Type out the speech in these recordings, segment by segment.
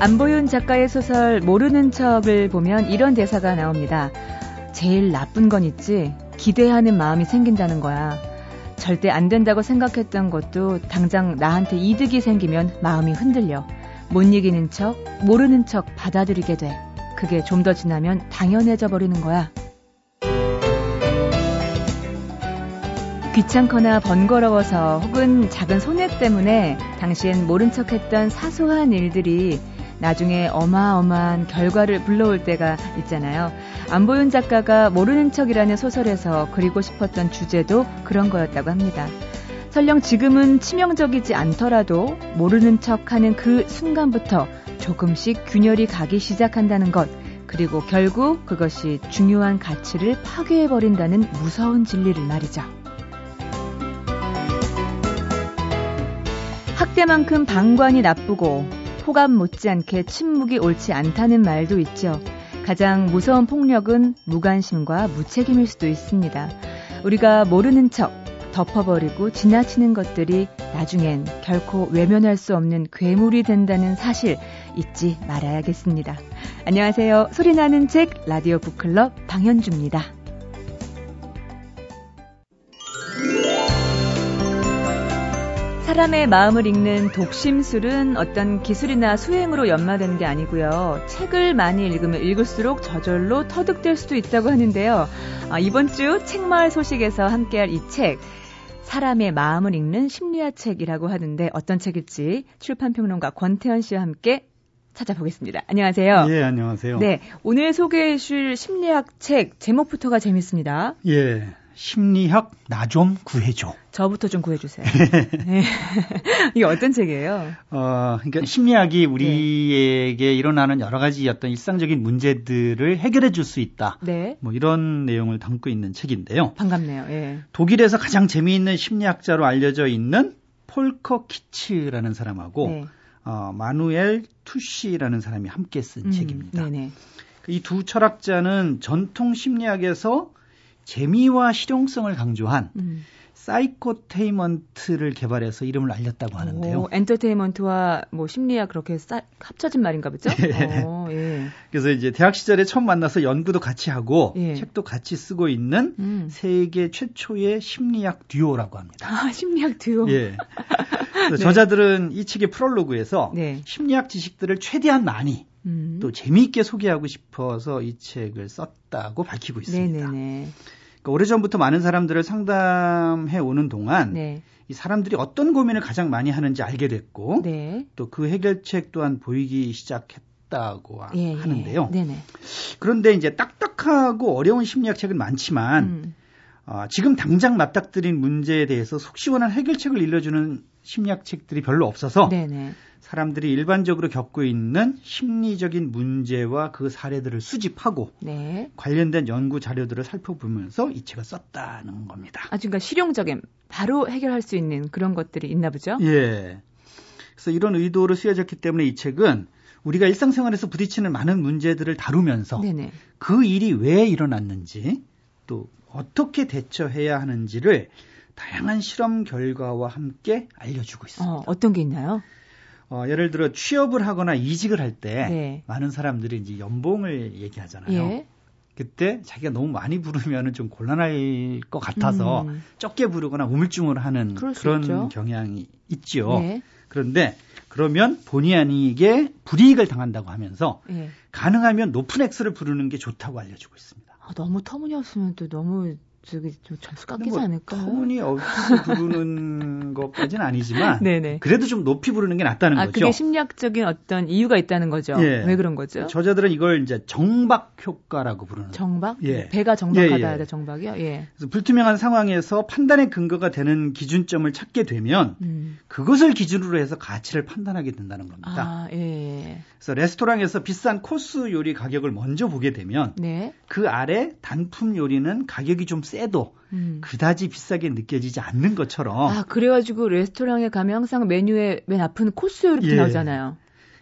안보윤 작가의 소설 모르는 척을 보면 이런 대사가 나옵니다. 제일 나쁜 건 있지. 기대하는 마음이 생긴다는 거야. 절대 안 된다고 생각했던 것도 당장 나한테 이득이 생기면 마음이 흔들려. 못 이기는 척, 모르는 척 받아들이게 돼. 그게 좀 더 지나면 당연해져 버리는 거야. 귀찮거나 번거로워서 혹은 작은 손해 때문에 당시엔 모른 척 했던 사소한 일들이 나중에 어마어마한 결과를 불러올 때가 있잖아요. 안보윤 작가가 모르는 척이라는 소설에서 그리고 싶었던 주제도 그런 거였다고 합니다. 설령 지금은 치명적이지 않더라도 모르는 척 하는 그 순간부터 조금씩 균열이 가기 시작한다는 것, 그리고 결국 그것이 중요한 가치를 파괴해버린다는 무서운 진리를 말이죠. 학대만큼 방관이 나쁘고 호감 못지않게 침묵이 옳지 않다는 말도 있죠. 가장 무서운 폭력은 무관심과 무책임일 수도 있습니다. 우리가 모르는 척 덮어버리고 지나치는 것들이 나중엔 결코 외면할 수 없는 괴물이 된다는 사실 잊지 말아야겠습니다. 안녕하세요. 소리나는 책 라디오 북클럽 방현주입니다. 사람의 마음을 읽는 독심술은 어떤 기술이나 수행으로 연마되는 게 아니고요. 책을 많이 읽으면 읽을수록 저절로 터득될 수도 있다고 하는데요. 아, 이번 주 책마을 소식에서 함께할 이 책, 사람의 마음을 읽는 심리학 책이라고 하는데 어떤 책일지 출판평론가 권태현 씨와 함께 찾아보겠습니다. 안녕하세요. 예, 안녕하세요. 네, 오늘 소개해 주실 심리학 책 제목부터가 재밌습니다. 예, 심리학 나 좀 구해줘. 저부터 좀 구해주세요. 네. 이게 어떤 책이에요? 어, 그러니까 심리학이 우리에게 네. 일어나는 여러 가지 어떤 일상적인 문제들을 해결해 줄 수 있다. 네. 뭐 이런 내용을 담고 있는 책인데요. 반갑네요. 예. 독일에서 가장 재미있는 심리학자로 알려져 있는 폴커 키츠라는 사람하고 네. 어, 마누엘 투시라는 사람이 함께 쓴 음, 책입니다. 이 두 철학자는 전통 심리학에서 재미와 실용성을 강조한 음. psychotainment를 개발해서 이름을 알렸다고 하는데요. 오, 엔터테인먼트와 뭐 심리학 그렇게 싸, 합쳐진 말인가 보죠? 예. 오, 예. 그래서 이제 대학 시절에 처음 만나서 연구도 같이 하고 예. 책도 같이 쓰고 있는 음. 세계 최초의 심리학 듀오라고 합니다. 아, 심리학 듀오. 예. 네. 저자들은 이 책의 프롤로그에서 네. 심리학 지식들을 최대한 많이 음. 또 재미있게 소개하고 싶어서 이 책을 썼다고 밝히고 있습니다. 네네네. 그러니까 오래전부터 많은 사람들을 상담해 오는 동안 네. 이 사람들이 어떤 고민을 가장 많이 하는지 알게 됐고 네. 또그 해결책 또한 보이기 시작했다고 예, 예. 하는데요. 예. 그런데 이제 딱딱하고 어려운 심리학 책은 많지만 음. 어, 지금 당장 맞닥뜨린 문제에 대해서 속 시원한 해결책을 일러주는 심리학 책들이 별로 없어서 네네. 사람들이 일반적으로 겪고 있는 심리적인 문제와 그 사례들을 수집하고 네. 관련된 연구 자료들을 살펴보면서 이 책을 썼다는 겁니다. 아, 그러니까 실용적인 바로 해결할 수 있는 그런 것들이 있나 보죠? 예. 그래서 이런 의도로 쓰여졌기 때문에 이 책은 우리가 일상생활에서 부딪히는 많은 문제들을 다루면서 네네. 그 일이 왜 일어났는지 또 어떻게 대처해야 하는지를 다양한 실험 결과와 함께 알려주고 있습니다. 어, 어떤 게 있나요? 어, 예를 들어 취업을 하거나 이직을 할때 네. 많은 사람들이 이제 연봉을 얘기하잖아요. 예. 그때 자기가 너무 많이 부르면 좀 곤란할 것 같아서 음. 적게 부르거나 우물쭈물 하는 그런 경향이 있죠. 네. 그런데 그러면 본의 아니게 불이익을 당한다고 하면서 네. 가능하면 높은 액수를 부르는 게 좋다고 알려주고 있습니다. 아, 너무 터무니없으면 또 너무 저기 좀 점수 깎이지 뭐 않을까요? 터무니없이 부르는 것까지는 아니지만 네네. 그래도 좀 높이 부르는 게 낫다는 아, 거죠. 그게 심리학적인 어떤 이유가 있다는 거죠. 예. 왜 그런 거죠? 저자들은 이걸 이제 정박 효과라고 부르는 정박? 예. 배가 정박하다 예, 예. 정박이요? 예. 그래서 불투명한 상황에서 판단의 근거가 되는 기준점을 찾게 되면 음. 그것을 기준으로 해서 가치를 판단하게 된다는 겁니다. 아, 예. 그래서 레스토랑에서 비싼 코스 요리 가격을 먼저 보게 되면 네. 그 아래 단품 요리는 가격이 좀 세도 음. 그다지 비싸게 느껴지지 않는 것처럼. 아, 그래가지고 레스토랑에 가면 항상 메뉴에 맨 앞은 코스 이렇게 예. 나오잖아요.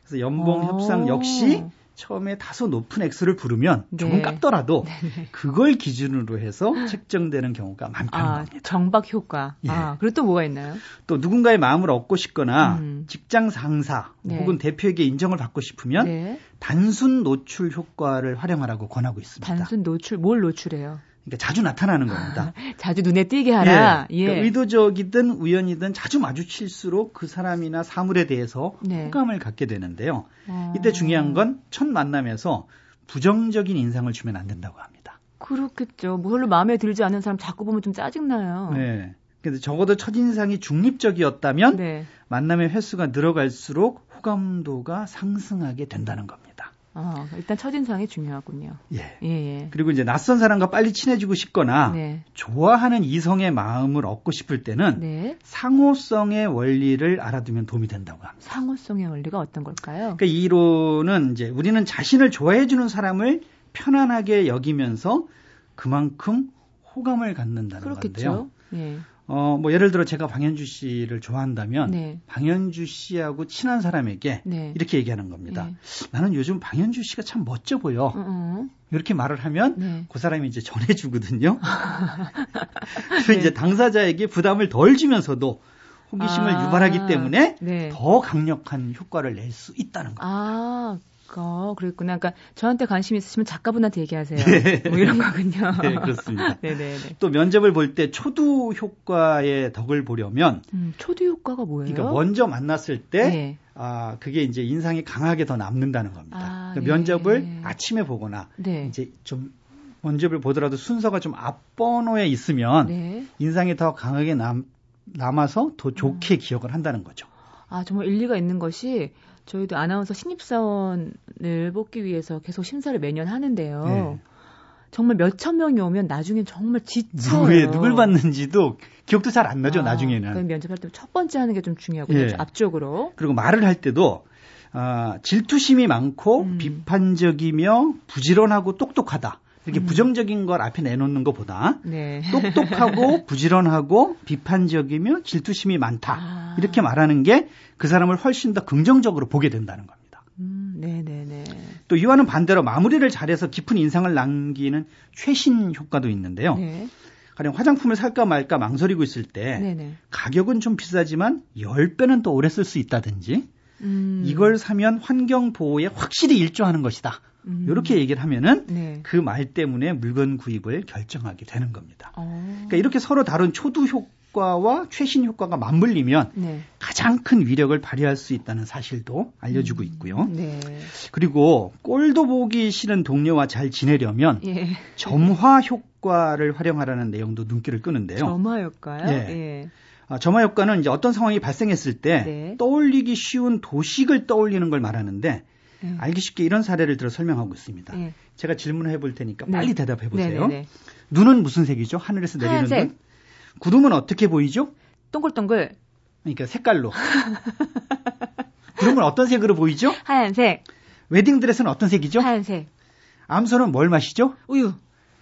그래서 연봉 오. 협상 역시 처음에 다소 높은 액수를 부르면 조금 네. 깎더라도 네네. 그걸 기준으로 해서 책정되는 경우가 많다는 아, 겁니다. 정박 효과. 예. 아, 그리고 또 뭐가 있나요? 또 누군가의 마음을 얻고 싶거나 음. 직장 상사 네. 혹은 대표에게 인정을 받고 싶으면 네. 단순 노출 효과를 활용하라고 권하고 있습니다. 단순 노출 뭘 노출해요? 그러니까 자주 나타나는 겁니다. 자주 눈에 띄게 하라. 예. 그러니까 예. 의도적이든 우연이든 자주 마주칠수록 그 사람이나 사물에 대해서 네. 호감을 갖게 되는데요. 아. 이때 중요한 건 첫 만남에서 부정적인 인상을 주면 안 된다고 합니다. 그렇겠죠. 뭐 별로 마음에 들지 않는 사람 자꾸 보면 좀 짜증나요. 네. 근데 적어도 첫인상이 중립적이었다면 네. 만남의 횟수가 늘어갈수록 호감도가 상승하게 된다는 겁니다. 아, 일단 첫인상이 중요하군요. 예. 예, 예. 그리고 이제 낯선 사람과 빨리 친해지고 싶거나 네. 좋아하는 이성의 마음을 얻고 싶을 때는 네. 상호성의 원리를 알아두면 도움이 된다고 합니다. 상호성의 원리가 어떤 걸까요? 그러니까 이 이론은 이제 우리는 자신을 좋아해 주는 사람을 편안하게 여기면서 그만큼 호감을 갖는다는 그렇겠죠. 건데요. 예. 어, 뭐 예를 들어 제가 방현주 씨를 좋아한다면 네. 방현주 씨하고 친한 사람에게 네. 이렇게 얘기하는 겁니다. 네. 나는 요즘 방현주 씨가 참 멋져 보여. 어어. 이렇게 말을 하면 네. 그 사람이 이제 전해주거든요. 그래서 이제 네. 당사자에게 부담을 덜 주면서도 호기심을 아, 유발하기 때문에 네. 더 강력한 효과를 낼 수 있다는 겁니다. 아, 아, 그랬구나. 그러니까 저한테 관심 있으시면 작가분한테 얘기하세요. 네. 뭐 이런 거군요. 네, 그렇습니다. 네네네. 또 면접을 볼 때 초두 효과의 덕을 보려면 음, 초두 효과가 뭐예요? 그러니까 먼저 만났을 때 네. 아, 그게 이제 인상이 강하게 더 남는다는 겁니다. 아, 그러니까 네. 면접을 아침에 보거나 네. 이제 좀 면접을 보더라도 순서가 좀 앞번호에 있으면 네. 인상이 더 강하게 남, 남아서 더 좋게 음. 기억을 한다는 거죠. 아, 정말 일리가 있는 것이 저희도 아나운서 신입사원을 뽑기 위해서 계속 심사를 매년 하는데요. 네. 정말 몇천 명이 오면 나중에 정말 지쳐요. 누구에 누굴 받는지도 기억도 잘 안 나죠. 아, 나중에는. 그 면접할 때 첫 번째 하는 게 좀 중요하고요. 예. 앞쪽으로. 그리고 말을 할 때도 아, 질투심이 많고 음. 비판적이며 부지런하고 똑똑하다. 이렇게 음. 부정적인 걸 앞에 내놓는 것보다 네. 똑똑하고 부지런하고 비판적이며 질투심이 많다. 아. 이렇게 말하는 게 그 사람을 훨씬 더 긍정적으로 보게 된다는 겁니다. 음, 네네네. 또 이와는 반대로 마무리를 잘해서 깊은 인상을 남기는 최신 효과도 있는데요. 네. 가령 화장품을 살까 말까 망설이고 있을 때 네네. 가격은 좀 비싸지만 10배는 더 오래 쓸 수 있다든지 음. 이걸 사면 환경 보호에 확실히 일조하는 것이다. 음. 이렇게 얘기를 하면은 네. 그말 때문에 물건 구입을 결정하게 되는 겁니다. 어. 그러니까 이렇게 서로 다른 초두 효과와 최신 효과가 맞물리면 네. 가장 큰 위력을 발휘할 수 있다는 사실도 알려주고 음. 있고요. 네. 그리고 꼴도 보기 싫은 동료와 잘 지내려면 예. 점화 효과를 활용하라는 내용도 눈길을 끄는데요. 점화 효과요? 예. 예. 아, 점화 효과는 이제 어떤 상황이 발생했을 때 네. 떠올리기 쉬운 도식을 떠올리는 걸 말하는데 네. 알기 쉽게 이런 사례를 들어 설명하고 있습니다. 네. 제가 질문을 해볼 테니까 네. 빨리 대답해 보세요. 네, 네, 눈은 무슨 색이죠? 하늘에서 내리는 하얀색. 눈. 구름은 어떻게 보이죠? 동글동글. 그러니까 색깔로. 구름은 어떤 색으로 보이죠? 하얀색. 웨딩드레스는 어떤 색이죠? 하얀색. 암소는 뭘 마시죠? 우유.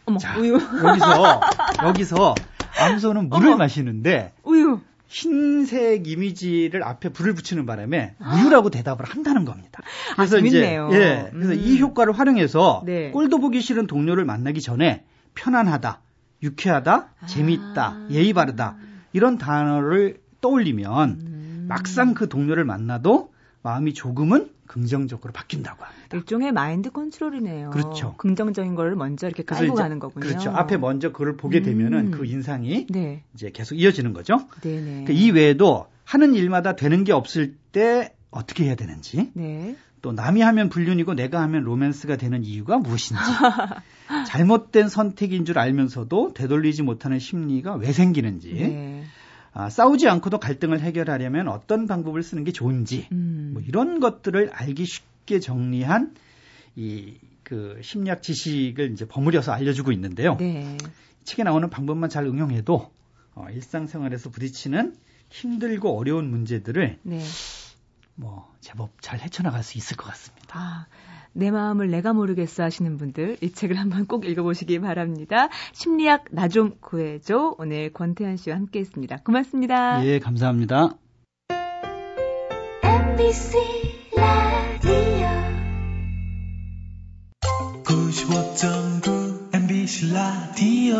어머, 자, 우유. 여기서 여기서 암소는 물을 어머, 마시는데 우유. 흰색 이미지를 앞에 불을 붙이는 바람에 우유라고 대답을 한다는 겁니다. 아, 그래서 아, 이제 예, 그래서 음. 이 효과를 활용해서 네. 꼴도 보기 싫은 동료를 만나기 전에 편안하다, 유쾌하다, 아. 재밌다, 예의 바르다 이런 단어를 떠올리면 음. 막상 그 동료를 만나도 마음이 조금은 긍정적으로 바뀐다고 합니다. 일종의 마인드 컨트롤이네요. 그렇죠. 긍정적인 걸 먼저 이렇게 깔고 가는 거군요. 그렇죠. 앞에 먼저 그걸 보게 되면은 음. 그 인상이 네. 이제 계속 이어지는 거죠. 네네. 그러니까 이 외에도 하는 일마다 되는 게 없을 때 어떻게 해야 되는지, 네. 또 남이 하면 불륜이고 내가 하면 로맨스가 되는 이유가 무엇인지, 잘못된 선택인 줄 알면서도 되돌리지 못하는 심리가 왜 생기는지. 네. 아, 싸우지 않고도 갈등을 해결하려면 어떤 방법을 쓰는 게 좋은지 음. 뭐 이런 것들을 알기 쉽게 정리한 이 그 심리학 지식을 이제 버무려서 알려주고 있는데요. 네. 책에 나오는 방법만 잘 응용해도 어, 일상생활에서 부딪히는 힘들고 어려운 문제들을 네. 뭐 제법 잘 헤쳐나갈 수 있을 것 같습니다. 아, 내 마음을 내가 모르겠어 하시는 분들 이 책을 한번 꼭 읽어보시기 바랍니다. 심리학 나 좀 구해줘 오늘 권태현 씨와 함께했습니다. 고맙습니다. 예, 감사합니다. MBC 라디오 95.9 MBC 라디오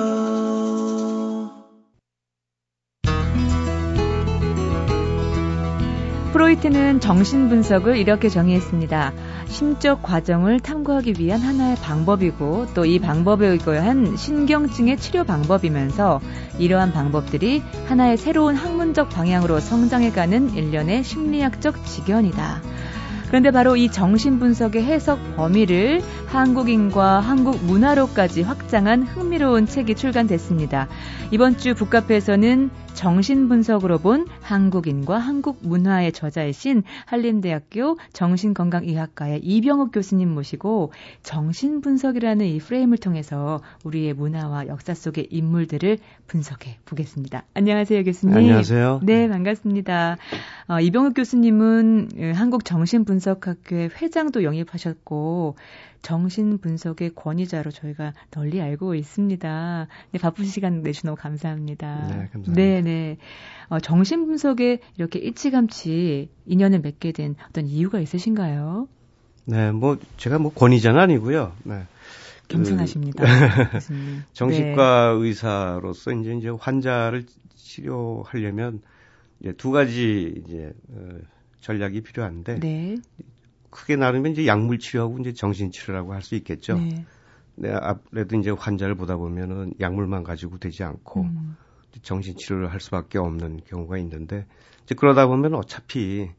프로이트는 정신분석을 이렇게 정의했습니다. 심적 과정을 탐구하기 위한 하나의 방법이고 또 이 방법에 의거한 신경증의 치료 방법이면서 이러한 방법들이 하나의 새로운 학문적 방향으로 성장해가는 일련의 심리학적 지견이다. 그런데 바로 이 정신분석의 해석 범위를 한국인과 한국 문화로까지 확장한 흥미로운 책이 출간됐습니다. 이번 주 북카페에서는 정신분석으로 본 한국인과 한국 문화의 저자이신 한림대학교 정신건강의학과의 이병욱 교수님 모시고 정신분석이라는 이 프레임을 통해서 우리의 문화와 역사 속의 인물들을 분석해 보겠습니다. 안녕하세요, 교수님. 안녕하세요. 네, 반갑습니다. 어, 이병욱 교수님은 어, 한국정신분석학교의 회장도 영입하셨고 정신분석의 권위자로 저희가 널리 알고 있습니다. 네, 바쁜 시간 내주셔서 감사합니다. 네, 감사합니다. 네, 네. 어, 정신분석에 이렇게 일찌감치 인연을 맺게 된 어떤 이유가 있으신가요? 네, 뭐 제가 뭐 권위자는 아니고요. 네. 겸손하십니다. 그, 정신과 네. 의사로서 이제 이제 환자를 치료하려면 이제 두 가지 이제 어, 전략이 필요한데 네. 크게 나누면 이제 약물 치료하고 이제 정신 치료라고 할 수 있겠죠. 네. 네, 아무래도 이제 환자를 보다 보면은 약물만 가지고 되지 않고 음. 정신 치료를 할 수밖에 없는 경우가 있는데 이제 그러다 보면 어차피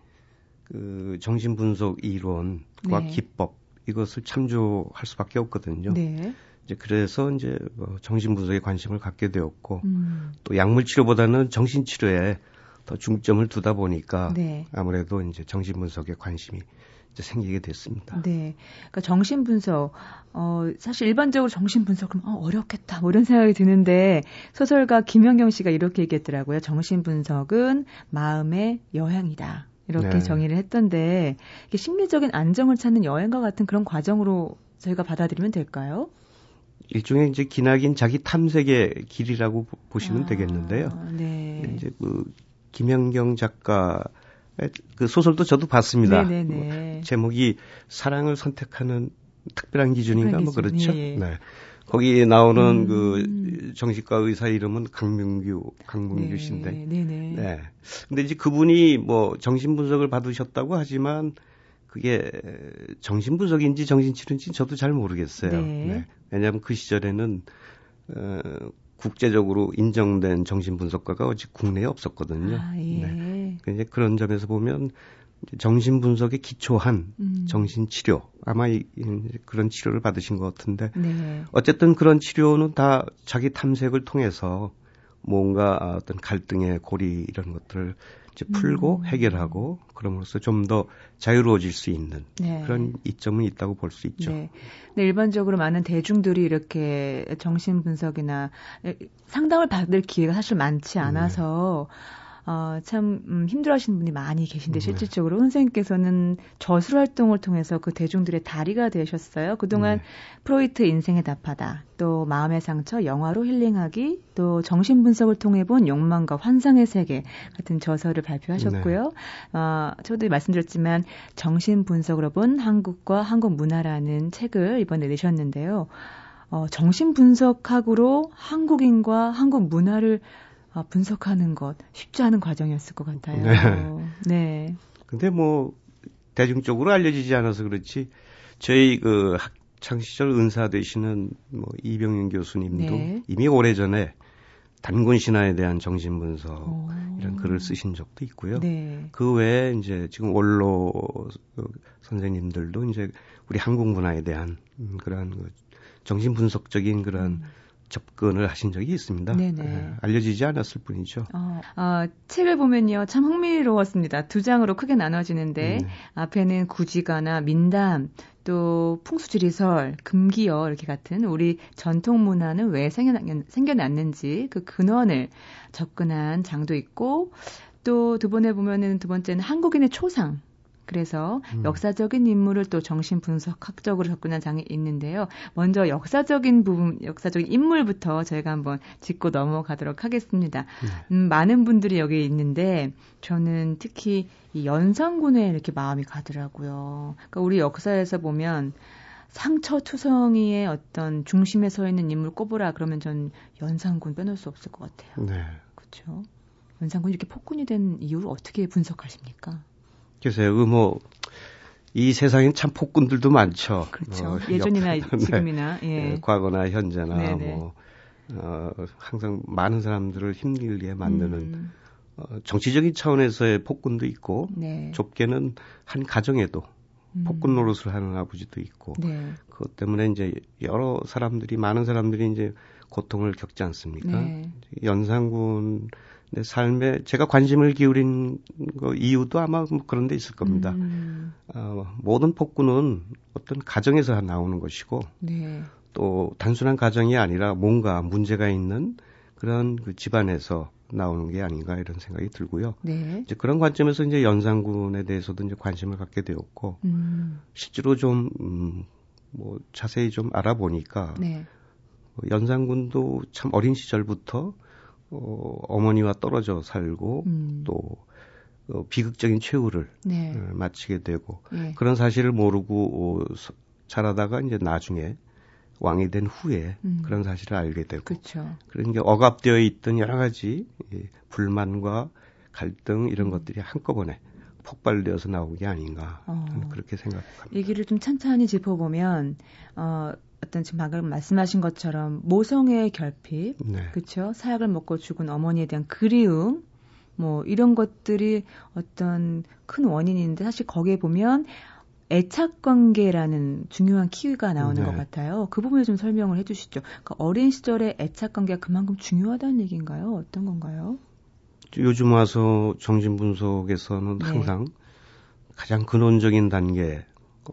그 정신 분석 이론과 네. 기법 이것을 참조할 수밖에 없거든요. 네. 이제 그래서 이제 뭐 정신 분석에 관심을 갖게 되었고 음. 또 약물 치료보다는 정신 치료에 더 중점을 두다 보니까 네. 아무래도 이제 정신 분석에 관심이 생기게 됐습니다. 네. 그러니까 정신 분석 어 사실 일반적으로 정신 분석 그럼 어, 어렵겠다 뭐 이런 생각이 드는데 소설가 김현경 씨가 이렇게 얘기했더라고요. 정신 분석은 마음의 여행이다. 이렇게 네. 정의를 했던데 이게 심리적인 안정을 찾는 여행과 같은 그런 과정으로 저희가 받아들이면 될까요? 일종의 이제 기나긴 자기 탐색의 길이라고 보시면 아, 되겠는데요. 네. 이제 그 김현경 작가 그 소설도 저도 봤습니다. 뭐 제목이 사랑을 선택하는 특별한 기준인가 뭐 그렇죠. 예. 네. 거기 나오는 음. 그 정신과 의사 이름은 강명규 강명규 네. 씨인데. 네네. 네. 근데 이제 그분이 뭐 정신 분석을 받으셨다고 하지만 그게 정신 분석인지 정신 치료인지 저도 잘 모르겠어요. 네. 네. 왜냐하면 그 시절에는 어, 국제적으로 인정된 정신분석가가 아직 국내에 없었거든요. 아, 예. 네. 이제 그런 점에서 보면 정신 분석에 기초한 음. 정신 치료 아마 이, 그런 치료를 받으신 것 같은데 네. 어쨌든 그런 치료는 다 자기 탐색을 통해서 뭔가 어떤 갈등의 고리 이런 것들을 이제 풀고 음. 해결하고 그럼으로써 좀 더 자유로워질 수 있는 네. 그런 이점은 있다고 볼 수 있죠. 네. 네, 일반적으로 많은 대중들이 이렇게 정신 분석이나 상담을 받을 기회가 사실 많지 않아서 네. 어, 참 음, 힘들어하시는 분이 많이 계신데 네. 실질적으로 선생님께서는 저술 활동을 통해서 그 대중들의 다리가 되셨어요. 그동안 네. 프로이트 인생의 답하다, 또 마음의 상처, 영화로 힐링하기, 또 정신 분석을 통해 본 욕망과 환상의 세계 같은 저서를 발표하셨고요. 네. 어, 저도 말씀드렸지만 정신 분석으로 본 한국과 한국 문화라는 책을 이번에 내셨는데요. 어, 정신 분석학으로 한국인과 한국 문화를 아, 분석하는 것 쉽지 않은 과정이었을 것 같아요. 네. 네. 근데 뭐 대중적으로 알려지지 않아서 그렇지 저희 그 학창 시절 은사 되시는 뭐 이병윤 교수님도 네. 이미 오래전에 단군 신화에 대한 정신 분석 오. 이런 글을 쓰신 적도 있고요. 네. 그 외에 이제 지금 원로 선생님들도 이제 우리 한국 문화에 대한 그러한 그 정신 분석적인 그런 음. 접근을 하신 적이 있습니다. 네네. 네, 알려지지 않았을 뿐이죠. 어, 어, 책을 보면요, 참 흥미로웠습니다. 두 장으로 크게 나눠지는데 네. 앞에는 구지가나 민담, 또 풍수지리설, 금기어 이렇게 같은 우리 전통 문화는 왜 생겨났 는지 그 근원을 접근한 장도 있고 또 두 번에 보면은 두 번째는 한국인의 초상 그래서 음. 역사적인 인물을 또 정신 분석학적으로 접근한 장이 있는데요. 먼저 역사적인 부분, 역사적인 인물부터 저희가 한번 짚고 넘어가도록 하겠습니다. 네. 음, 많은 분들이 여기 있는데 저는 특히 이 연산군에 이렇게 마음이 가더라고요. 그러니까 우리 역사에서 보면 상처 투성이의 어떤 중심에 서 있는 인물 꼽으라 그러면 전 연상군 빼놓을 수 없을 것 같아요. 네. 그렇죠. 연상군이 이렇게 폭군이 된 이유를 어떻게 분석하십니까? 글쎄요, 그 뭐, 이 세상엔 참 폭군들도 많죠. 그렇죠. 어, 예전이나 옆, 네. 지금이나, 예. 네, 과거나 현재나, 네네. 뭐, 어, 항상 많은 사람들을 힘들게 만드는, 음. 어, 정치적인 차원에서의 폭군도 있고, 네. 좁게는 한 가정에도 음. 폭군 노릇을 하는 아버지도 있고, 네. 그것 때문에 이제 여러 사람들이, 많은 사람들이 이제 고통을 겪지 않습니까? 네. 연상군, 내 삶에 제가 관심을 기울인 거 이유도 아마 뭐 그런 데 있을 겁니다. 음. 어, 모든 폭군은 어떤 가정에서 나오는 것이고 네. 또 단순한 가정이 아니라 뭔가 문제가 있는 그런 그 집안에서 나오는 게 아닌가 이런 생각이 들고요. 네. 이제 그런 관점에서 이제 연산군에 대해서도 이제 관심을 갖게 되었고 음. 실제로 좀 음, 뭐 자세히 좀 알아보니까 네. 연산군도 참 어린 시절부터 어, 어머니와 떨어져 살고 음. 또 어, 비극적인 최후를 네. 어, 마치게 되고 네. 그런 사실을 모르고 어, 자라다가 이제 나중에 왕이 된 후에 음. 그런 사실을 알게 되고 그쵸. 그런 게 억압되어 있던 여러 가지 예, 불만과 갈등 이런 것들이 한꺼번에 폭발되어서 나온 게 아닌가 어. 그렇게 생각합니다. 얘기를 좀 찬찬히 짚어보면 어, 어떤 지금 방금 말씀하신 것처럼 모성의 결핍, 네. 그렇죠? 사약을 먹고 죽은 어머니에 대한 그리움, 뭐 이런 것들이 어떤 큰 원인인데 사실 거기에 보면 애착 관계라는 중요한 키가 나오는 네. 것 같아요. 그 부분을 좀 설명을 해주시죠. 그러니까 어린 시절의 애착 관계가 그만큼 중요하다는 얘기인가요? 어떤 건가요? 요즘 와서 정신 분석에서는 네. 항상 가장 근원적인 단계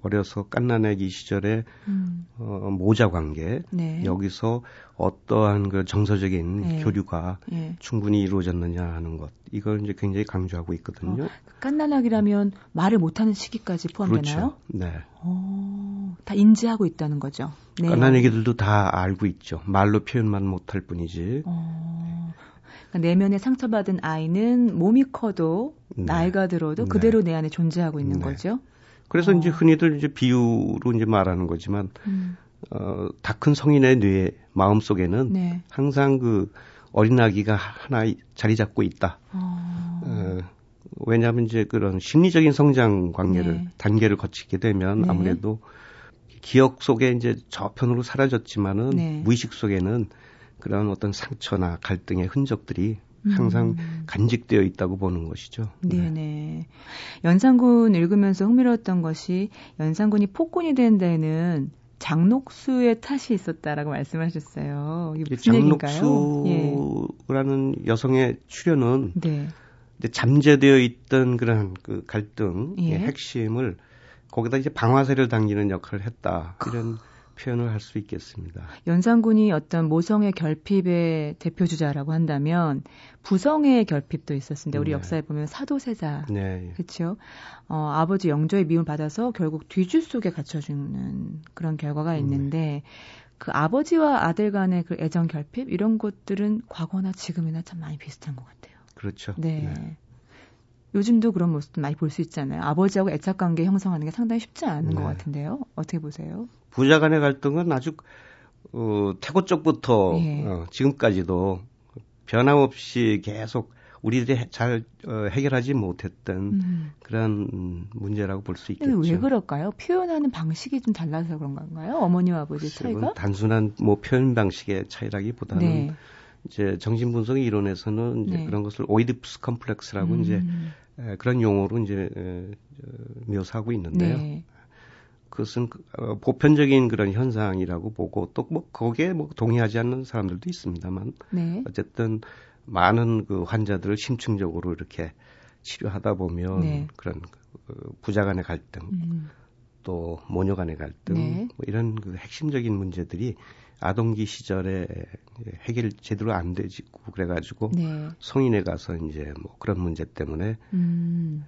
어려서 깐난애기 시절에 음. 어, 모자 관계 네. 여기서 어떠한 그 정서적인 네. 교류가 네. 충분히 이루어졌느냐 하는 것 이걸 이제 굉장히 강조하고 있거든요. 어, 깐난아기라면 말을 못하는 시기까지 포함되나요? 그렇죠. 네. 오, 어, 다 인지하고 있다는 거죠. 네. 깐난아기들도 다 알고 있죠. 말로 표현만 못할 뿐이지. 어, 그러니까 내면에 상처받은 아이는 몸이 커도 네. 나이가 들어도 그대로 네. 내 안에 존재하고 있는 네. 거죠. 그래서 어. 이제 흔히들 이제 비유로 이제 말하는 거지만 음. 어, 다 큰 성인의 뇌 마음 속에는 네. 항상 그 어린 아기가 하나 자리 잡고 있다. 어. 어, 왜냐하면 이제 그런 심리적인 성장 관계를 네. 단계를 거치게 되면 네. 아무래도 기억 속에 이제 저편으로 사라졌지만은 네. 무의식 속에는 그런 어떤 상처나 갈등의 흔적들이 항상 음. 간직되어 있다고 보는 것이죠. 네네. 네. 연산군 읽으면서 흥미로웠던 것이 연산군이 폭군이 된 데는 장녹수의 탓이 있었다라고 말씀하셨어요. 이게 무슨 장녹수라는 예. 여성의 출연은 네. 잠재되어 있던 그런 그 갈등의 예. 핵심을 거기다 이제 방화세를 당기는 역할을 했다. 이런 표현을 할 수 있겠습니다. 연산군이 어떤 모성의 결핍의 대표 주자라고 한다면 부성의 결핍도 있었는데 우리 네. 역사에 보면 사도세자 네. 그렇죠. 어, 아버지 영조의 미움을 받아서 결국 뒤주 속에 갇혀주는 그런 결과가 네. 있는데 네. 그 아버지와 아들 간의 그 애정 결핍 이런 것들은 과거나 지금이나 참 많이 비슷한 것 같아요. 그렇죠. 네. 네. 요즘도 그런 모습 많이 볼 수 있잖아요. 아버지하고 애착 관계 형성하는 게 상당히 쉽지 않은 네. 것 같은데요. 어떻게 보세요? 부자 간의 갈등은 아주 어, 태고 쪽부터 예. 어, 지금까지도 변함없이 계속 우리들이 잘 어, 해결하지 못했던 음. 그런 문제라고 볼 수 있겠죠. 왜 그럴까요? 표현하는 방식이 좀 달라서 그런 건가요? 어머니와 아버지 차이가? 단순한 뭐 표현 방식의 차이라기보다는 네. 이제 정신분석 이론에서는 이제 네. 그런 것을 오이디푸스 컴플렉스라고 음. 이제 에, 그런 용어로 이제 에, 묘사하고 있는데요. 네. 그것은 그, 어, 보편적인 그런 현상이라고 보고 또 뭐 거기에 뭐 동의하지 않는 사람들도 있습니다만 네. 어쨌든 많은 그 환자들을 심층적으로 이렇게 치료하다 보면 네. 그런 그 부자 간의 갈등 음. 또 모녀 간의 갈등 네. 뭐 이런 그 핵심적인 문제들이 아동기 시절에 해결 제대로 안 되지고 그래가지고 네. 성인에 가서 이제 뭐 그런 문제 때문에 음.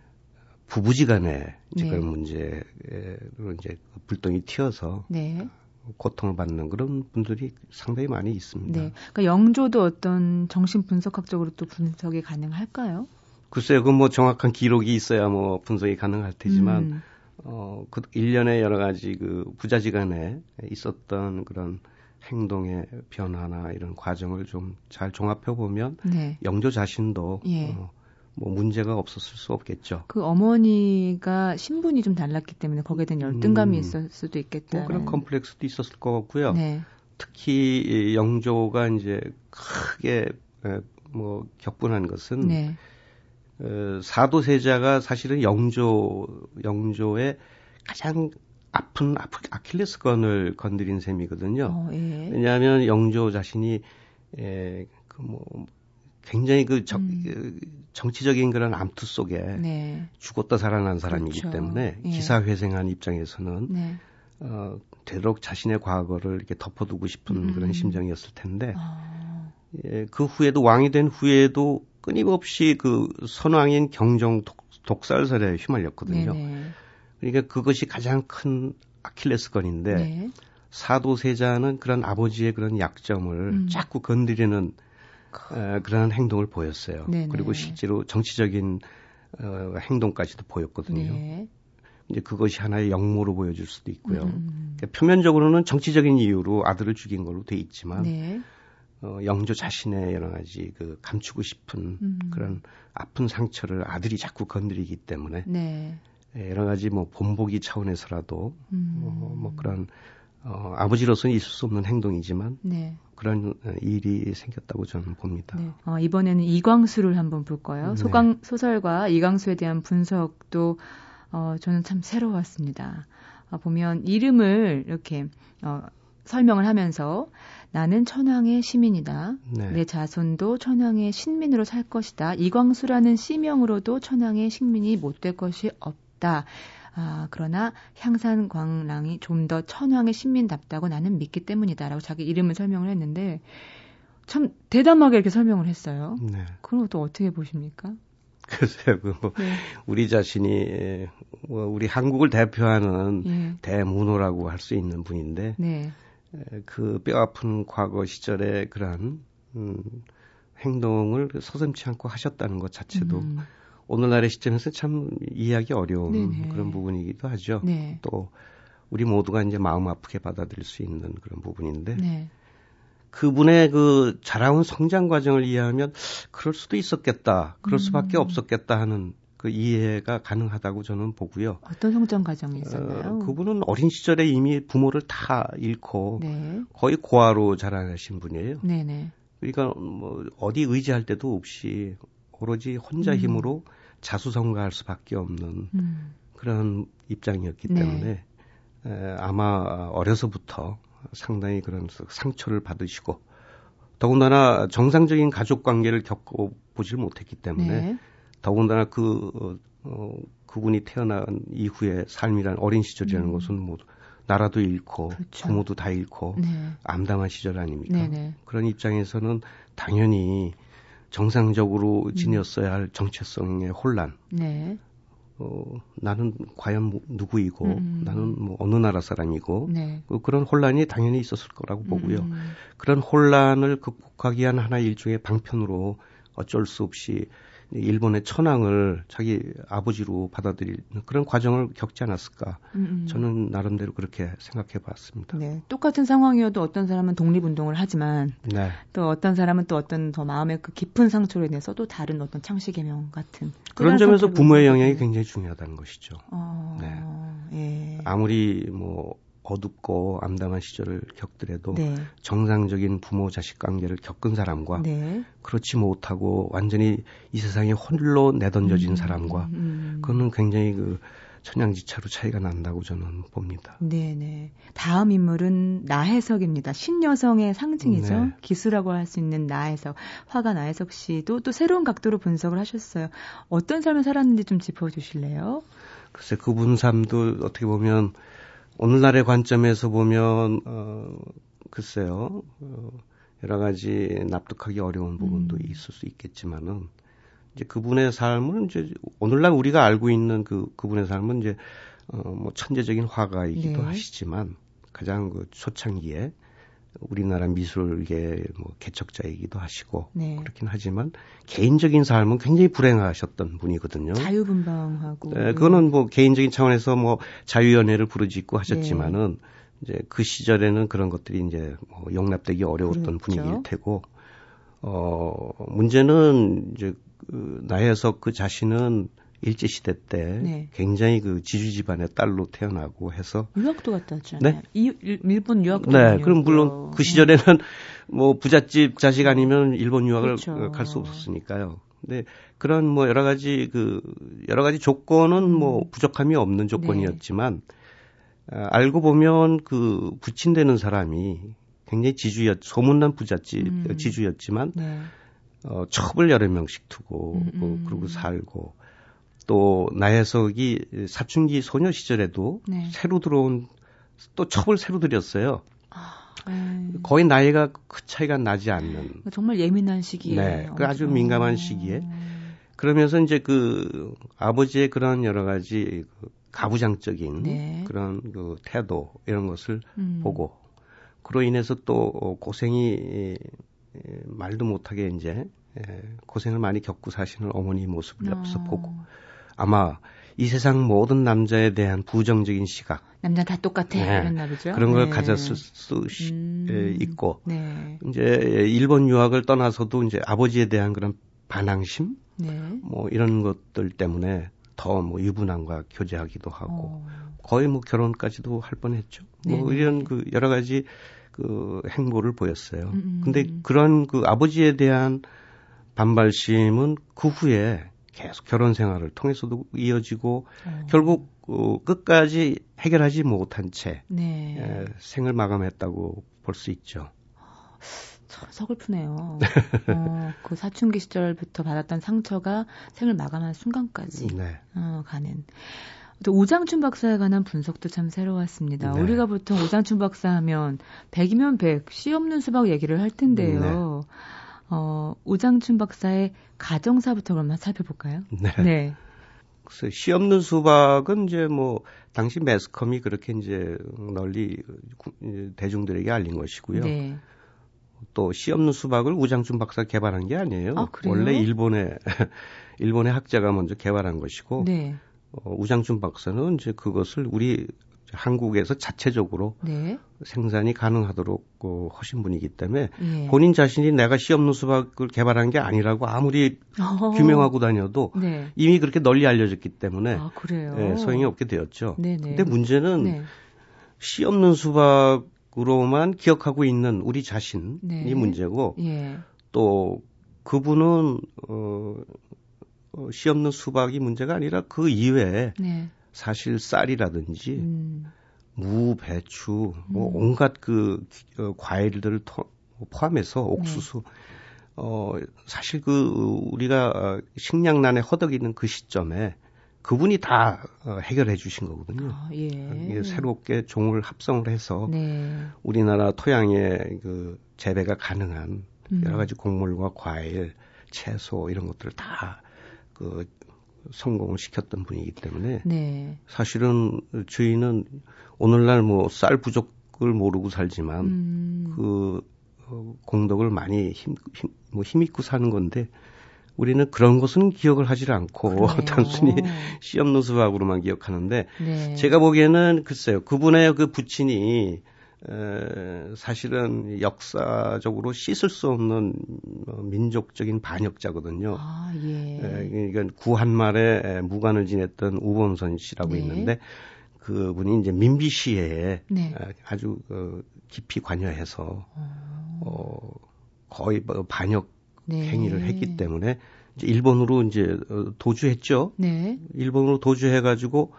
부부지간에 이제 네. 그런 문제로 이제 불똥이 튀어서 네. 고통을 받는 그런 분들이 상당히 많이 있습니다. 네. 그러니까 영조도 어떤 정신 분석학적으로 또 분석이 가능할까요? 글쎄요, 그 뭐 정확한 기록이 있어야 뭐 분석이 가능할 테지만 음. 어, 그 일련의 여러 가지 그 부자지간에 있었던 그런 행동의 변화나 이런 과정을 좀 잘 종합해 보면 네. 영조 자신도 예. 어, 뭐 문제가 없었을 수 없겠죠. 그 어머니가 신분이 좀 달랐기 때문에 거기에 대한 열등감이 음, 있을 수도 있겠다. 뭐 그런 컴플렉스도 있었을 것 같고요. 네. 특히 영조가 이제 크게 뭐 격분한 것은 네. 어, 사도세자가 사실은 영조 영조의 가장 아픈 아킬레스건을 건드린 셈이거든요. 어, 예. 왜냐하면 영조 자신이 에, 그뭐 굉장히 그 정, 음. 그 정치적인 그런 암투 속에 네. 죽었다 살아난 사람이기 그렇죠. 때문에 예. 기사회생한 입장에서는 네. 어, 되도록 자신의 과거를 이렇게 덮어두고 싶은 음. 그런 심정이었을 텐데 아. 예, 그 후에도 왕이 된 후에도 끊임없이 그 선왕인 경정 독, 살설에 휘말렸거든요. 네네. 그러니까 그것이 가장 큰 아킬레스건인데 네. 사도세자는 그런 아버지의 그런 약점을 음. 자꾸 건드리는 어, 그런 행동을 보였어요. 네네. 그리고 실제로 정치적인 어, 행동까지도 보였거든요. 네. 이제 그것이 하나의 역모로 보여줄 수도 있고요. 음. 그러니까 표면적으로는 정치적인 이유로 아들을 죽인 걸로 돼 있지만 네. 어, 영조 자신의 여러 가지 그 감추고 싶은 음. 그런 아픈 상처를 아들이 자꾸 건드리기 때문에 네. 예, 여러 가지 뭐 본보기 차원에서라도 음. 어, 뭐 그런 어, 아버지로서는 있을 수 없는 행동이지만 네. 그런 어, 일이 생겼다고 저는 봅니다. 네. 어, 이번에는 이광수를 한번 볼까요? 네. 소강, 소설과 이광수에 대한 분석도 어, 저는 참 새로웠습니다. 어, 보면 이름을 이렇게 어, 설명을 하면서 나는 천황의 시민이다. 네. 내 자손도 천황의 신민으로 살 것이다. 이광수라는 씨명으로도 천황의 식민이 못 될 것이 없다. 아, 그러나 향산 광랑이 좀 더 천황의 신민답다고 나는 믿기 때문이다라고 자기 이름을 설명을 했는데 참 대담하게 이렇게 설명을 했어요. 네. 그럼 것도 어떻게 보십니까? 글쎄요, 그, 뭐, 네. 우리 자신이, 뭐, 우리 한국을 대표하는 네. 대문호라고 할 수 있는 분인데, 네. 그 뼈 아픈 과거 시절에 그러한, 음, 행동을 서슴치 않고 하셨다는 것 자체도 음. 오늘날의 시점에서 참 이해하기 어려운 네네. 그런 부분이기도 하죠. 네. 또 우리 모두가 이제 마음 아프게 받아들일 수 있는 그런 부분인데 네. 그분의 그 자라온 성장 과정을 이해하면 그럴 수도 있었겠다, 그럴 수밖에 음. 없었겠다 하는 그 이해가 가능하다고 저는 보고요. 어떤 성장 과정이 있었나요? 어, 그분은 어린 시절에 이미 부모를 다 잃고 네. 거의 고아로 자라나신 분이에요. 네네. 그러니까 뭐 어디 의지할 데도 없이 오로지 혼자 음. 힘으로 자수성가할 수밖에 없는 음. 그런 입장이었기 네. 때문에 에, 아마 어려서부터 상당히 그런 상처를 받으시고 더군다나 정상적인 가족 관계를 겪어 보질 못했기 때문에 네. 더군다나 그 어, 어, 그분이 태어난 이후에 삶이란 어린 시절이라는 음. 것은 뭐 나라도 잃고 그렇죠. 부모도 다 잃고 네. 암담한 시절 아닙니까? 네네. 네. 그런 입장에서는 당연히 정상적으로 음. 지녔어야 할 정체성의 혼란. 네. 어, 나는 과연 뭐, 누구이고, 음. 나는 뭐 어느 나라 사람이고, 네. 그, 그런 혼란이 당연히 있었을 거라고 보고요. 음. 그런 혼란을 극복하기 위한 하나의 일종의 방편으로 어쩔 수 없이 일본의 천황을 자기 아버지로 받아들이는 그런 과정을 겪지 않았을까. 음, 음. 저는 나름대로 그렇게 생각해 봤습니다. 네. 똑같은 상황이어도 어떤 사람은 독립운동을 하지만 네. 또 어떤 사람은 또 어떤 더 마음의 그 깊은 상처로 인해서 또 다른 어떤 창시 개명 같은 그런 점에서 부모의 영향이 굉장히 중요하다는 것이죠. 어, 네. 예. 아무리 뭐 어둡고 암담한 시절을 겪더라도 네. 정상적인 부모 자식 관계를 겪은 사람과 네. 그렇지 못하고 완전히 이 세상에 홀로 내던져진 음, 사람과 음, 음. 그거는 굉장히 그 천양지차로 차이가 난다고 저는 봅니다. 네네. 다음 인물은 나혜석입니다. 신여성의 상징이죠. 네. 기수라고 할 수 있는 나혜석. 화가 나혜석 씨도 또 새로운 각도로 분석을 하셨어요. 어떤 삶을 살았는지 좀 짚어주실래요? 글쎄 그분 삶도 어떻게 보면 오늘날의 관점에서 보면 어 글쎄요 어, 여러 가지 납득하기 어려운 부분도 음. 있을 수 있겠지만은 이제 그분의 삶은 이제 오늘날 우리가 알고 있는 그 그분의 삶은 이제 어뭐 천재적인 화가이기도 네. 하시지만 가장 그 초창기에 우리나라 미술계 뭐 개척자이기도 하시고 네. 그렇긴 하지만 개인적인 삶은 굉장히 불행하셨던 분이거든요. 자유분방하고. 네, 그거는 뭐 개인적인 차원에서 뭐 자유연애를 부르짖고 하셨지만은 네. 이제 그 시절에는 그런 것들이 이제 뭐 용납되기 어려웠던 그렇죠. 분위기일 테고 어 문제는 이제 그 나혜석 그 자신은 일제 시대 때 네. 굉장히 그 지주 집안의 딸로 태어나고 해서 유학도 갔다 왔잖아요. 네? 이, 일본 유학도 네, 그럼 물론 그 시절에는 뭐 부잣집 자식 아니면 일본 유학을 그렇죠. 갈수 없었으니까요. 근데 그런 뭐 여러 가지 그 여러 가지 조건은 뭐 음. 부족함이 없는 조건이었지만 네. 아, 알고 보면 그 부친되는 사람이 굉장히 지주였 소문난 부잣집 음. 지주였지만 네. 어, 첩을 여러 명씩 두고 음, 뭐 음. 그러고 살고 또 나혜석이 사춘기 소녀 시절에도 네. 새로 들어온 또 첩을 새로 들였어요. 아, 네. 거의 나이가 그 차이가 나지 않는. 정말 예민한 시기에. 네. 그 아주 민감한 시기에. 그러면서 이제 그 아버지의 그런 여러 가지 그 가부장적인 네. 그런 그 태도 이런 것을 음. 보고 그로 인해서 또 고생이 말도 못하게 이제 고생을 많이 겪고 사시는 어머니 모습을 옆에서 어. 보고 아마 이 세상 모든 남자에 대한 부정적인 시각. 남자 다 똑같아 네. 이랬나 보죠. 그런 걸 네. 가졌을 수 음. 있고 네. 이제 일본 유학을 떠나서도 이제 아버지에 대한 그런 반항심, 네. 뭐 이런 것들 때문에 더 뭐 유부남과 교제하기도 하고 어. 거의 뭐 결혼까지도 할 뻔했죠. 뭐 이런 그 여러 가지 그 행보를 보였어요. 음, 음. 근데 그런 그 아버지에 대한 반발심은 그 후에 계속 결혼 생활을 통해서도 이어지고 어. 결국 어, 끝까지 해결하지 못한 채 네. 에, 생을 마감했다고 볼 수 있죠. 참 서글프네요. 어, 그 사춘기 시절부터 받았던 상처가 생을 마감한 순간까지 네. 어, 가는. 또 오장춘 박사에 관한 분석도 참 새로웠습니다. 네. 우리가 보통 오장춘 박사 하면 100이면 100, 씨 없는 수박 얘기를 할 텐데요. 네. 어, 오장춘 박사의 가정사부터 그러면 살펴볼까요? 네. 네. 시 없는 수박은 이제 뭐, 당시 매스컴이 그렇게 이제 널리 대중들에게 알린 것이고요. 네. 또시 없는 수박을 우장춘 박사 개발한 게 아니에요. 아, 원래 일본의, 일본의 학자가 먼저 개발한 것이고, 네. 어, 우장춘 박사는 이제 그것을 우리 한국에서 자체적으로 네. 생산이 가능하도록 어, 하신 분이기 때문에 예. 본인 자신이 내가 시 없는 수박을 개발한 게 아니라고 아무리 어. 규명하고 다녀도 네. 이미 그렇게 널리 알려졌기 때문에 아, 예, 소용이 없게 되었죠. 네네. 근데 문제는 네. 시 없는 수박으로만 기억하고 있는 우리 자신이 네. 문제고 예. 또 그분은 어, 어, 시 없는 수박이 문제가 아니라 그 이외에 네. 사실 쌀이라든지 음. 무, 배추, 뭐 음. 온갖 그 어, 과일들을 토, 포함해서 옥수수 네. 어 사실 그 우리가 어, 식량난에 허덕이는 그 시점에 그분이 다 어, 해결해 주신 거거든요. 아, 예. 새롭게 종을 합성을 해서 네. 우리나라 토양에 그 재배가 가능한 음. 여러 가지 곡물과 과일, 채소 이런 것들을 다 그 성공을 시켰던 분이기 때문에 네. 사실은 저희는 오늘날 뭐 쌀 부족을 모르고 살지만 음. 그 어, 공덕을 많이 힘, 힘, 뭐 힘입고 사는 건데 우리는 그런 것은 기억을 하질 않고 단순히 시험 노수학으로만 기억하는데 네. 제가 보기에는 글쎄요 그분의 그 부친이 에, 사실은 역사적으로 씻을 수 없는 어, 민족적인 반역자거든요. 아, 예. 에, 그러니까 구한말에 무관을 지냈던 우범선 씨라고 네. 있는데 그분이 이제 민비 시에 네. 아주 어, 깊이 관여해서 어, 어 거의 뭐 반역 네. 행위를 했기 때문에 이제 일본으로 이제 어, 도주했죠. 네. 일본으로 도주해가지고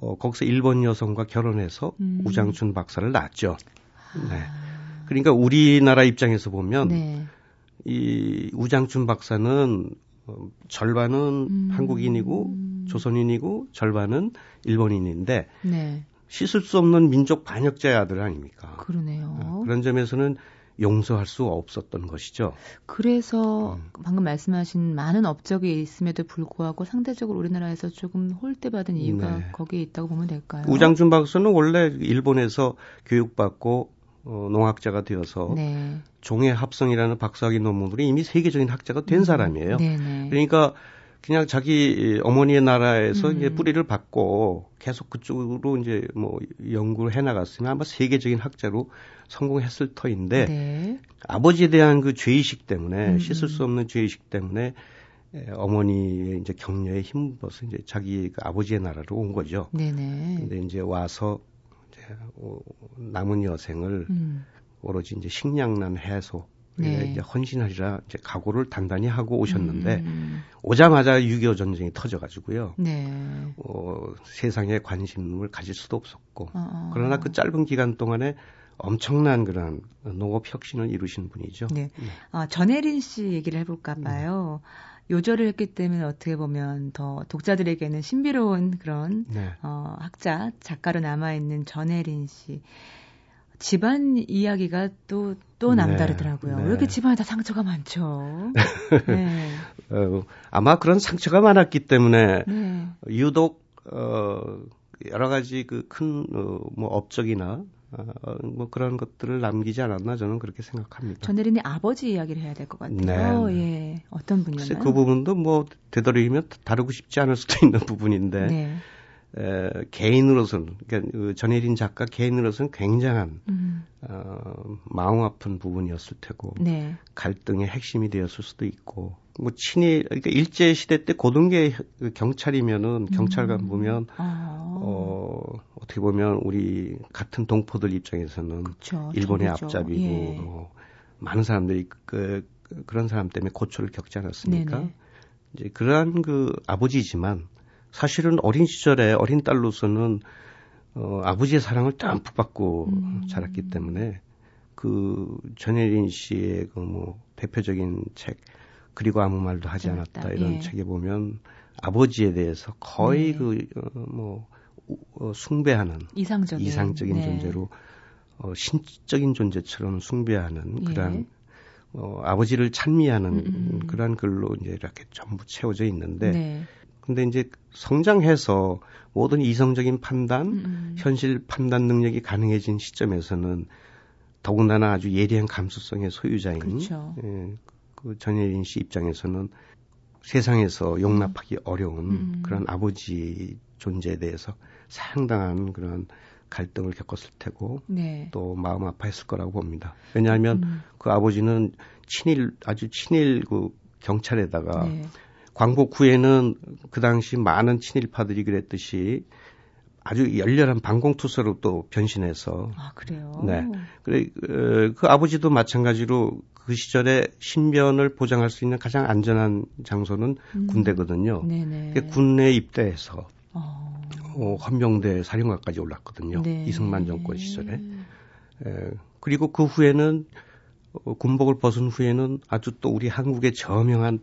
어, 거기서 일본 여성과 결혼해서 음. 우장춘 박사를 낳았죠. 네. 그러니까 우리나라 입장에서 보면 네. 이 우장춘 박사는 어, 절반은 음. 한국인이고 조선인이고 절반은 일본인인데 네. 씻을 수 없는 민족 반역자의 아들 아닙니까? 그러네요. 어, 그런 점에서는 용서할 수 없었던 것이죠. 그래서 음. 방금 말씀하신 많은 업적이 있음에도 불구하고 상대적으로 우리나라에서 조금 홀대받은 이유가 네. 거기에 있다고 보면 될까요? 우장준 박사는 원래 일본에서 교육받고 어, 농학자가 되어서 네. 종의 합성이라는 박사학위 논문들이 이미 세계적인 학자가 된 음. 사람이에요. 네네. 그러니까 그냥 자기 어머니의 나라에서 음. 이제 뿌리를 받고 계속 그쪽으로 이제 뭐 연구를 해 나갔으면 아마 세계적인 학자로 성공했을 터인데 네. 아버지에 대한 그 죄의식 때문에 음. 씻을 수 없는 죄의식 때문에 어머니의 이제 격려에 힘입어서 이제 자기 그 아버지의 나라로 온 거죠. 네네. 근데 이제 와서 이제 남은 여생을 음. 오로지 이제 식량난 해소 네. 이제 헌신하리라 이제 각오를 단단히 하고 오셨는데 음. 오자마자 6.25 전쟁이 터져가지고요. 네. 어, 세상에 관심을 가질 수도 없었고 어어. 그러나 그 짧은 기간 동안에 엄청난 그런 농업 혁신을 이루신 분이죠. 네. 네. 아, 전혜린 씨 얘기를 해볼까 봐요. 네. 요절을 했기 때문에 어떻게 보면 더 독자들에게는 신비로운 그런 네. 어, 학자, 작가로 남아있는 전혜린 씨. 집안 이야기가 또, 또 네. 남다르더라고요. 네. 왜 이렇게 집안에 다 상처가 많죠? 네. 어, 아마 그런 상처가 많았기 때문에 네. 유독, 어, 여러 가지 그 큰, 어, 뭐, 업적이나 어, 뭐 그런 것들을 남기지 않았나 저는 그렇게 생각합니다. 전혜린의 아버지 이야기를 해야 될 것 같아요. 네. 예. 어떤 분이었나요? 그 부분도 뭐 되도록이면 다루고 싶지 않을 수도 있는 부분인데 네. 에, 개인으로서는 그러니까 그 전혜린 작가 개인으로서는 굉장한 음. 어, 마음 아픈 부분이었을 테고 네. 갈등의 핵심이 되었을 수도 있고 뭐 친일 그러니까 일제 시대 때 고등계 경찰이면은 경찰관 음. 보면 아. 어 어떻게 보면 우리 같은 동포들 입장에서는 그쵸, 일본의 정이죠. 앞잡이고 예. 뭐 많은 사람들이 그, 그 그런 사람 때문에 고초를 겪지 않았습니까? 네네. 이제 그러한 그 아버지지만 사실은 어린 시절에 어린 딸로서는 어, 아버지의 사랑을 듬뿍 받고 음. 자랐기 때문에 그 전혜린 씨의 그 뭐 대표적인 책 그리고 아무 말도 하지 않았다 이런 예. 책에 보면 아버지에 대해서 거의 네. 그뭐 어, 어, 숭배하는 이상적인, 이상적인 네. 존재로 어, 신적인 존재처럼 숭배하는 예. 그러한 어, 아버지를 찬미하는 음, 음, 음. 그러한 글로 이제 이렇게 전부 채워져 있는데 네. 근데 이제 성장해서 모든 이성적인 판단, 음. 음. 현실 판단 능력이 가능해진 시점에서는 더군다나 아주 예리한 감수성의 소유자인 그렇죠. 예, 그 전예린 씨 입장에서는 세상에서 용납하기 음. 어려운 음. 그런 아버지 존재에 대해서 상당한 그런 갈등을 겪었을 테고 네. 또 마음 아파했을 거라고 봅니다. 왜냐하면 음. 그 아버지는 친일 아주 친일 그 경찰에다가 네. 광복 후에는 그 당시 많은 친일파들이 그랬듯이 아주 열렬한 반공투사로 또 변신해서 아 그래요. 네. 그래 어, 그 아버지도 마찬가지로 그 시절에 신변을 보장할 수 있는 가장 안전한 장소는 음. 군대거든요. 네네. 군내 입대해서 어. 어, 헌병대 사령관까지 올랐거든요. 네. 이승만 정권 시절에. 에, 그리고 그 후에는 어, 군복을 벗은 후에는 아주 또 우리 한국의 저명한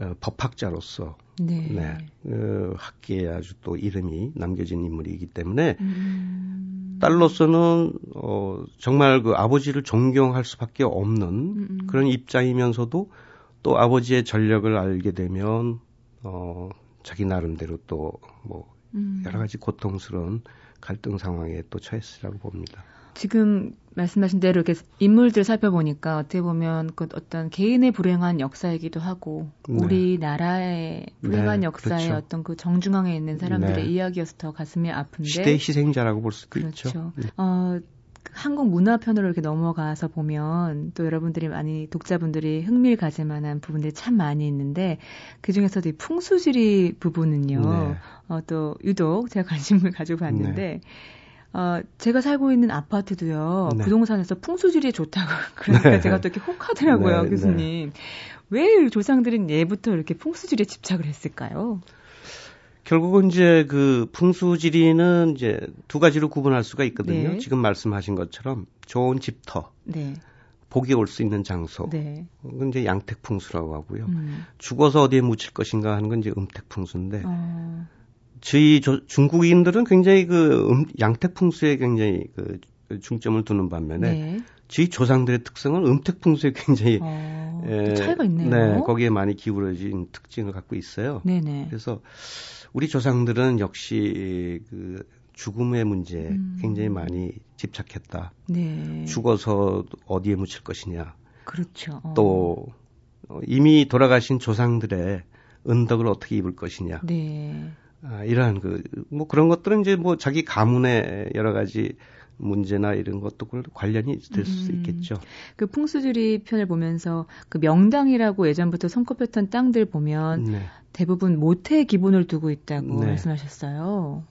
어, 법학자로서 네. 네. 어, 학계에 아주 또 이름이 남겨진 인물이기 때문에 음. 딸로서는 어, 정말 그 아버지를 존경할 수밖에 없는 음. 그런 입장이면서도 또 아버지의 전력을 알게 되면 어, 자기 나름대로 또뭐 음. 여러 가지 고통스러운 갈등 상황에 또 처했으라고 봅니다. 지금 말씀하신 대로 이렇게 인물들 살펴보니까 어떻게 보면 그 어떤 개인의 불행한 역사이기도 하고 네. 우리나라의 불행한 네, 역사의 그렇죠. 어떤 그 정중앙에 있는 사람들의 네. 이야기여서 더 가슴이 아픈데 시대 희생자라고 볼 수도 그렇죠. 있죠. 네. 어, 한국 문화편으로 이렇게 넘어가서 보면 또 여러분들이 많이 독자분들이 흥미를 가질 만한 부분들이 참 많이 있는데 그 중에서도 이 풍수지리 부분은요. 네. 어, 또 유독 제가 관심을 가지고 봤는데 네. 어, 제가 살고 있는 아파트도요, 네. 부동산에서 풍수지리에 좋다고, 그러니까 네. 제가 또 이렇게 혹하더라고요, 네, 교수님. 네. 왜 조상들은 예부터 이렇게 풍수지리에 집착을 했을까요? 결국은 이제 그 풍수지리는 이제 두 가지로 구분할 수가 있거든요. 네. 지금 말씀하신 것처럼 좋은 집터, 네. 복이 올 수 있는 장소, 네. 그건 이제 양택풍수라고 하고요. 음. 죽어서 어디에 묻힐 것인가 하는 건 이제 음택풍수인데, 어. 저희 조, 중국인들은 굉장히 그 음, 양택풍수에 굉장히 그 중점을 두는 반면에 네. 저희 조상들의 특성은 음택풍수에 굉장히 어, 에, 차이가 있네요. 네, 거기에 많이 기울어진 특징을 갖고 있어요. 네네. 그래서 우리 조상들은 역시 그 죽음의 문제에 음. 굉장히 많이 집착했다. 네. 죽어서 어디에 묻힐 것이냐. 그렇죠. 어. 또 어, 이미 돌아가신 조상들의 은덕을 어떻게 입을 것이냐. 네. 아, 이러한 그 뭐 그런 것들은 이제 뭐 자기 가문의 여러 가지 문제나 이런 것도 관련이 될수 음. 있겠죠. 그 풍수지리 편을 보면서 그 명당이라고 예전부터 손꼽혔던 땅들 보면 네. 대부분 모태 기본을 두고 있다고 네. 말씀하셨어요.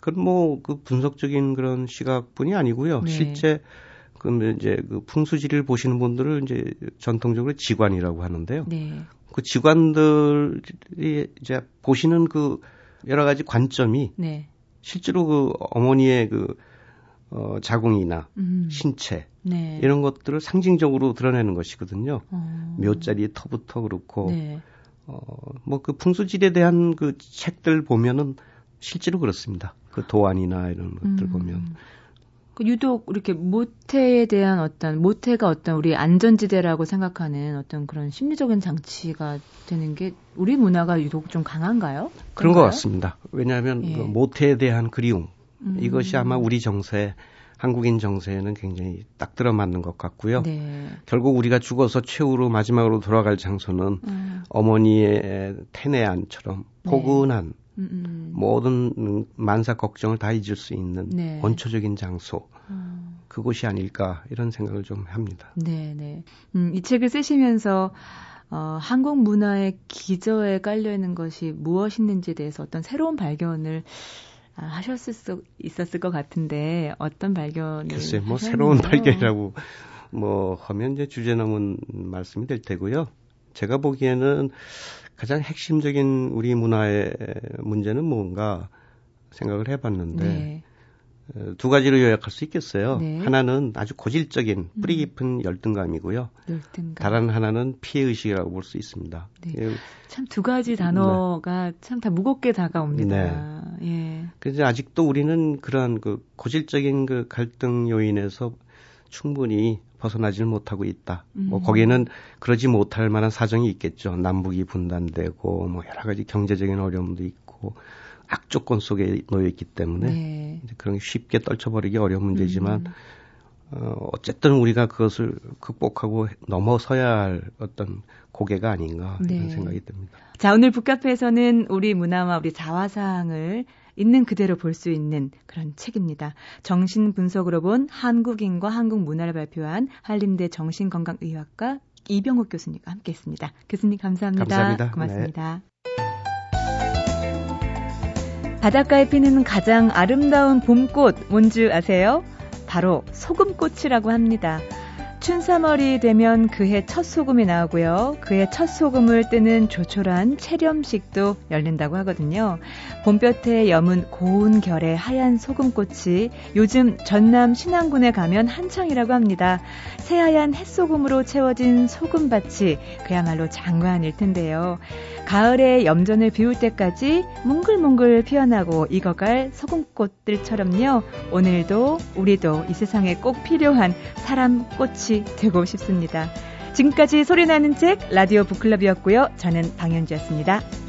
그건 뭐 그 분석적인 그런 시각뿐이 아니고요. 네. 실제 그 이제 그 풍수지리를 보시는 분들을 이제 전통적으로 지관이라고 하는데요. 네. 그 지관들이 이제 보시는 그 여러 가지 관점이 네. 실제로 그 어머니의 그 어, 자궁이나 음. 신체 네. 이런 것들을 상징적으로 드러내는 것이거든요. 어. 묘자리 터부터 그렇고 네. 어, 뭐 그 풍수질에 대한 그 책들 보면은 실제로 그렇습니다. 그 도안이나 이런 것들 음. 보면. 그 유독 이렇게 모태에 대한 어떤 모태가 어떤 우리 안전지대라고 생각하는 어떤 그런 심리적인 장치가 되는 게 우리 문화가 유독 좀 강한가요? 그런가요? 그런 것 같습니다. 왜냐하면 예. 그 모태에 대한 그리움 음. 이것이 아마 우리 정세 한국인 정세에는 굉장히 딱 들어맞는 것 같고요. 네. 결국 우리가 죽어서 최후로 마지막으로 돌아갈 장소는 음. 어머니의 태내 안처럼 네. 포근한 네. 모든 만사 걱정을 다 잊을 수 있는 네. 원초적인 장소 음. 그곳이 아닐까 이런 생각을 좀 합니다. 네, 네. 음, 이 책을 쓰시면서 어, 한국 문화의 기저에 깔려 있는 것이 무엇있는지에 대해서 어떤 새로운 발견을 아, 하셨을 수 있었을 것 같은데 어떤 발견을 글쎄 뭐 새로운 발견이라고 뭐 하면 이제 주제 넘은 말씀이 될 테고요. 제가 보기에는 가장 핵심적인 우리 문화의 문제는 뭔가 생각을 해봤는데 네. 어, 두 가지로 요약할 수 있겠어요. 네. 하나는 아주 고질적인 뿌리 음. 깊은 열등감이고요. 열등감. 다른 하나는 피해 의식이라고 볼 수 있습니다. 네. 예. 참두 가지 단어가 네. 참다 무겁게 다가옵니다. 네. 예. 그래서 아직도 우리는 그러한 그 고질적인 그 갈등 요인에서 충분히 벗어나지를 못하고 있다. 뭐 음. 뭐 거기에는 그러지 못할 만한 사정이 있겠죠. 남북이 분단되고 뭐 여러 가지 경제적인 어려움도 있고 악조건 속에 놓여 있기 때문에 네. 그런 쉽게 떨쳐버리기 어려운 문제지만 음. 어, 어쨌든 우리가 그것을 극복하고 넘어서야 할 어떤 고개가 아닌가 네. 이런 생각이 듭니다. 자 오늘 북카페에서는 우리 문화와 우리 자화상을 있는 그대로 볼 수 있는 그런 책입니다. 정신 분석으로 본 한국인과 한국 문화를 발표한 한림대 정신건강의학과 이병욱 교수님과 함께 했습니다. 교수님 감사합니다. 감사합니다. 고맙습니다. 네. 바닷가에 피는 가장 아름다운 봄꽃 뭔지 아세요? 바로 소금꽃이라고 합니다. 춘삼월이 되면 그해 첫 소금이 나오고요. 그해 첫 소금을 뜨는 조촐한 체렴식도 열린다고 하거든요. 봄볕에 여문 고운 결의 하얀 소금꽃이 요즘 전남 신안군에 가면 한창이라고 합니다. 새하얀 햇소금으로 채워진 소금밭이 그야말로 장관일 텐데요. 가을에 염전을 비울 때까지 뭉글뭉글 피어나고 익어갈 소금꽃들처럼요. 오늘도 우리도 이 세상에 꼭 필요한 사람 꽃이 되고 싶습니다. 지금까지 소리나는 책 라디오 북클럽이었고요. 저는 방현주였습니다.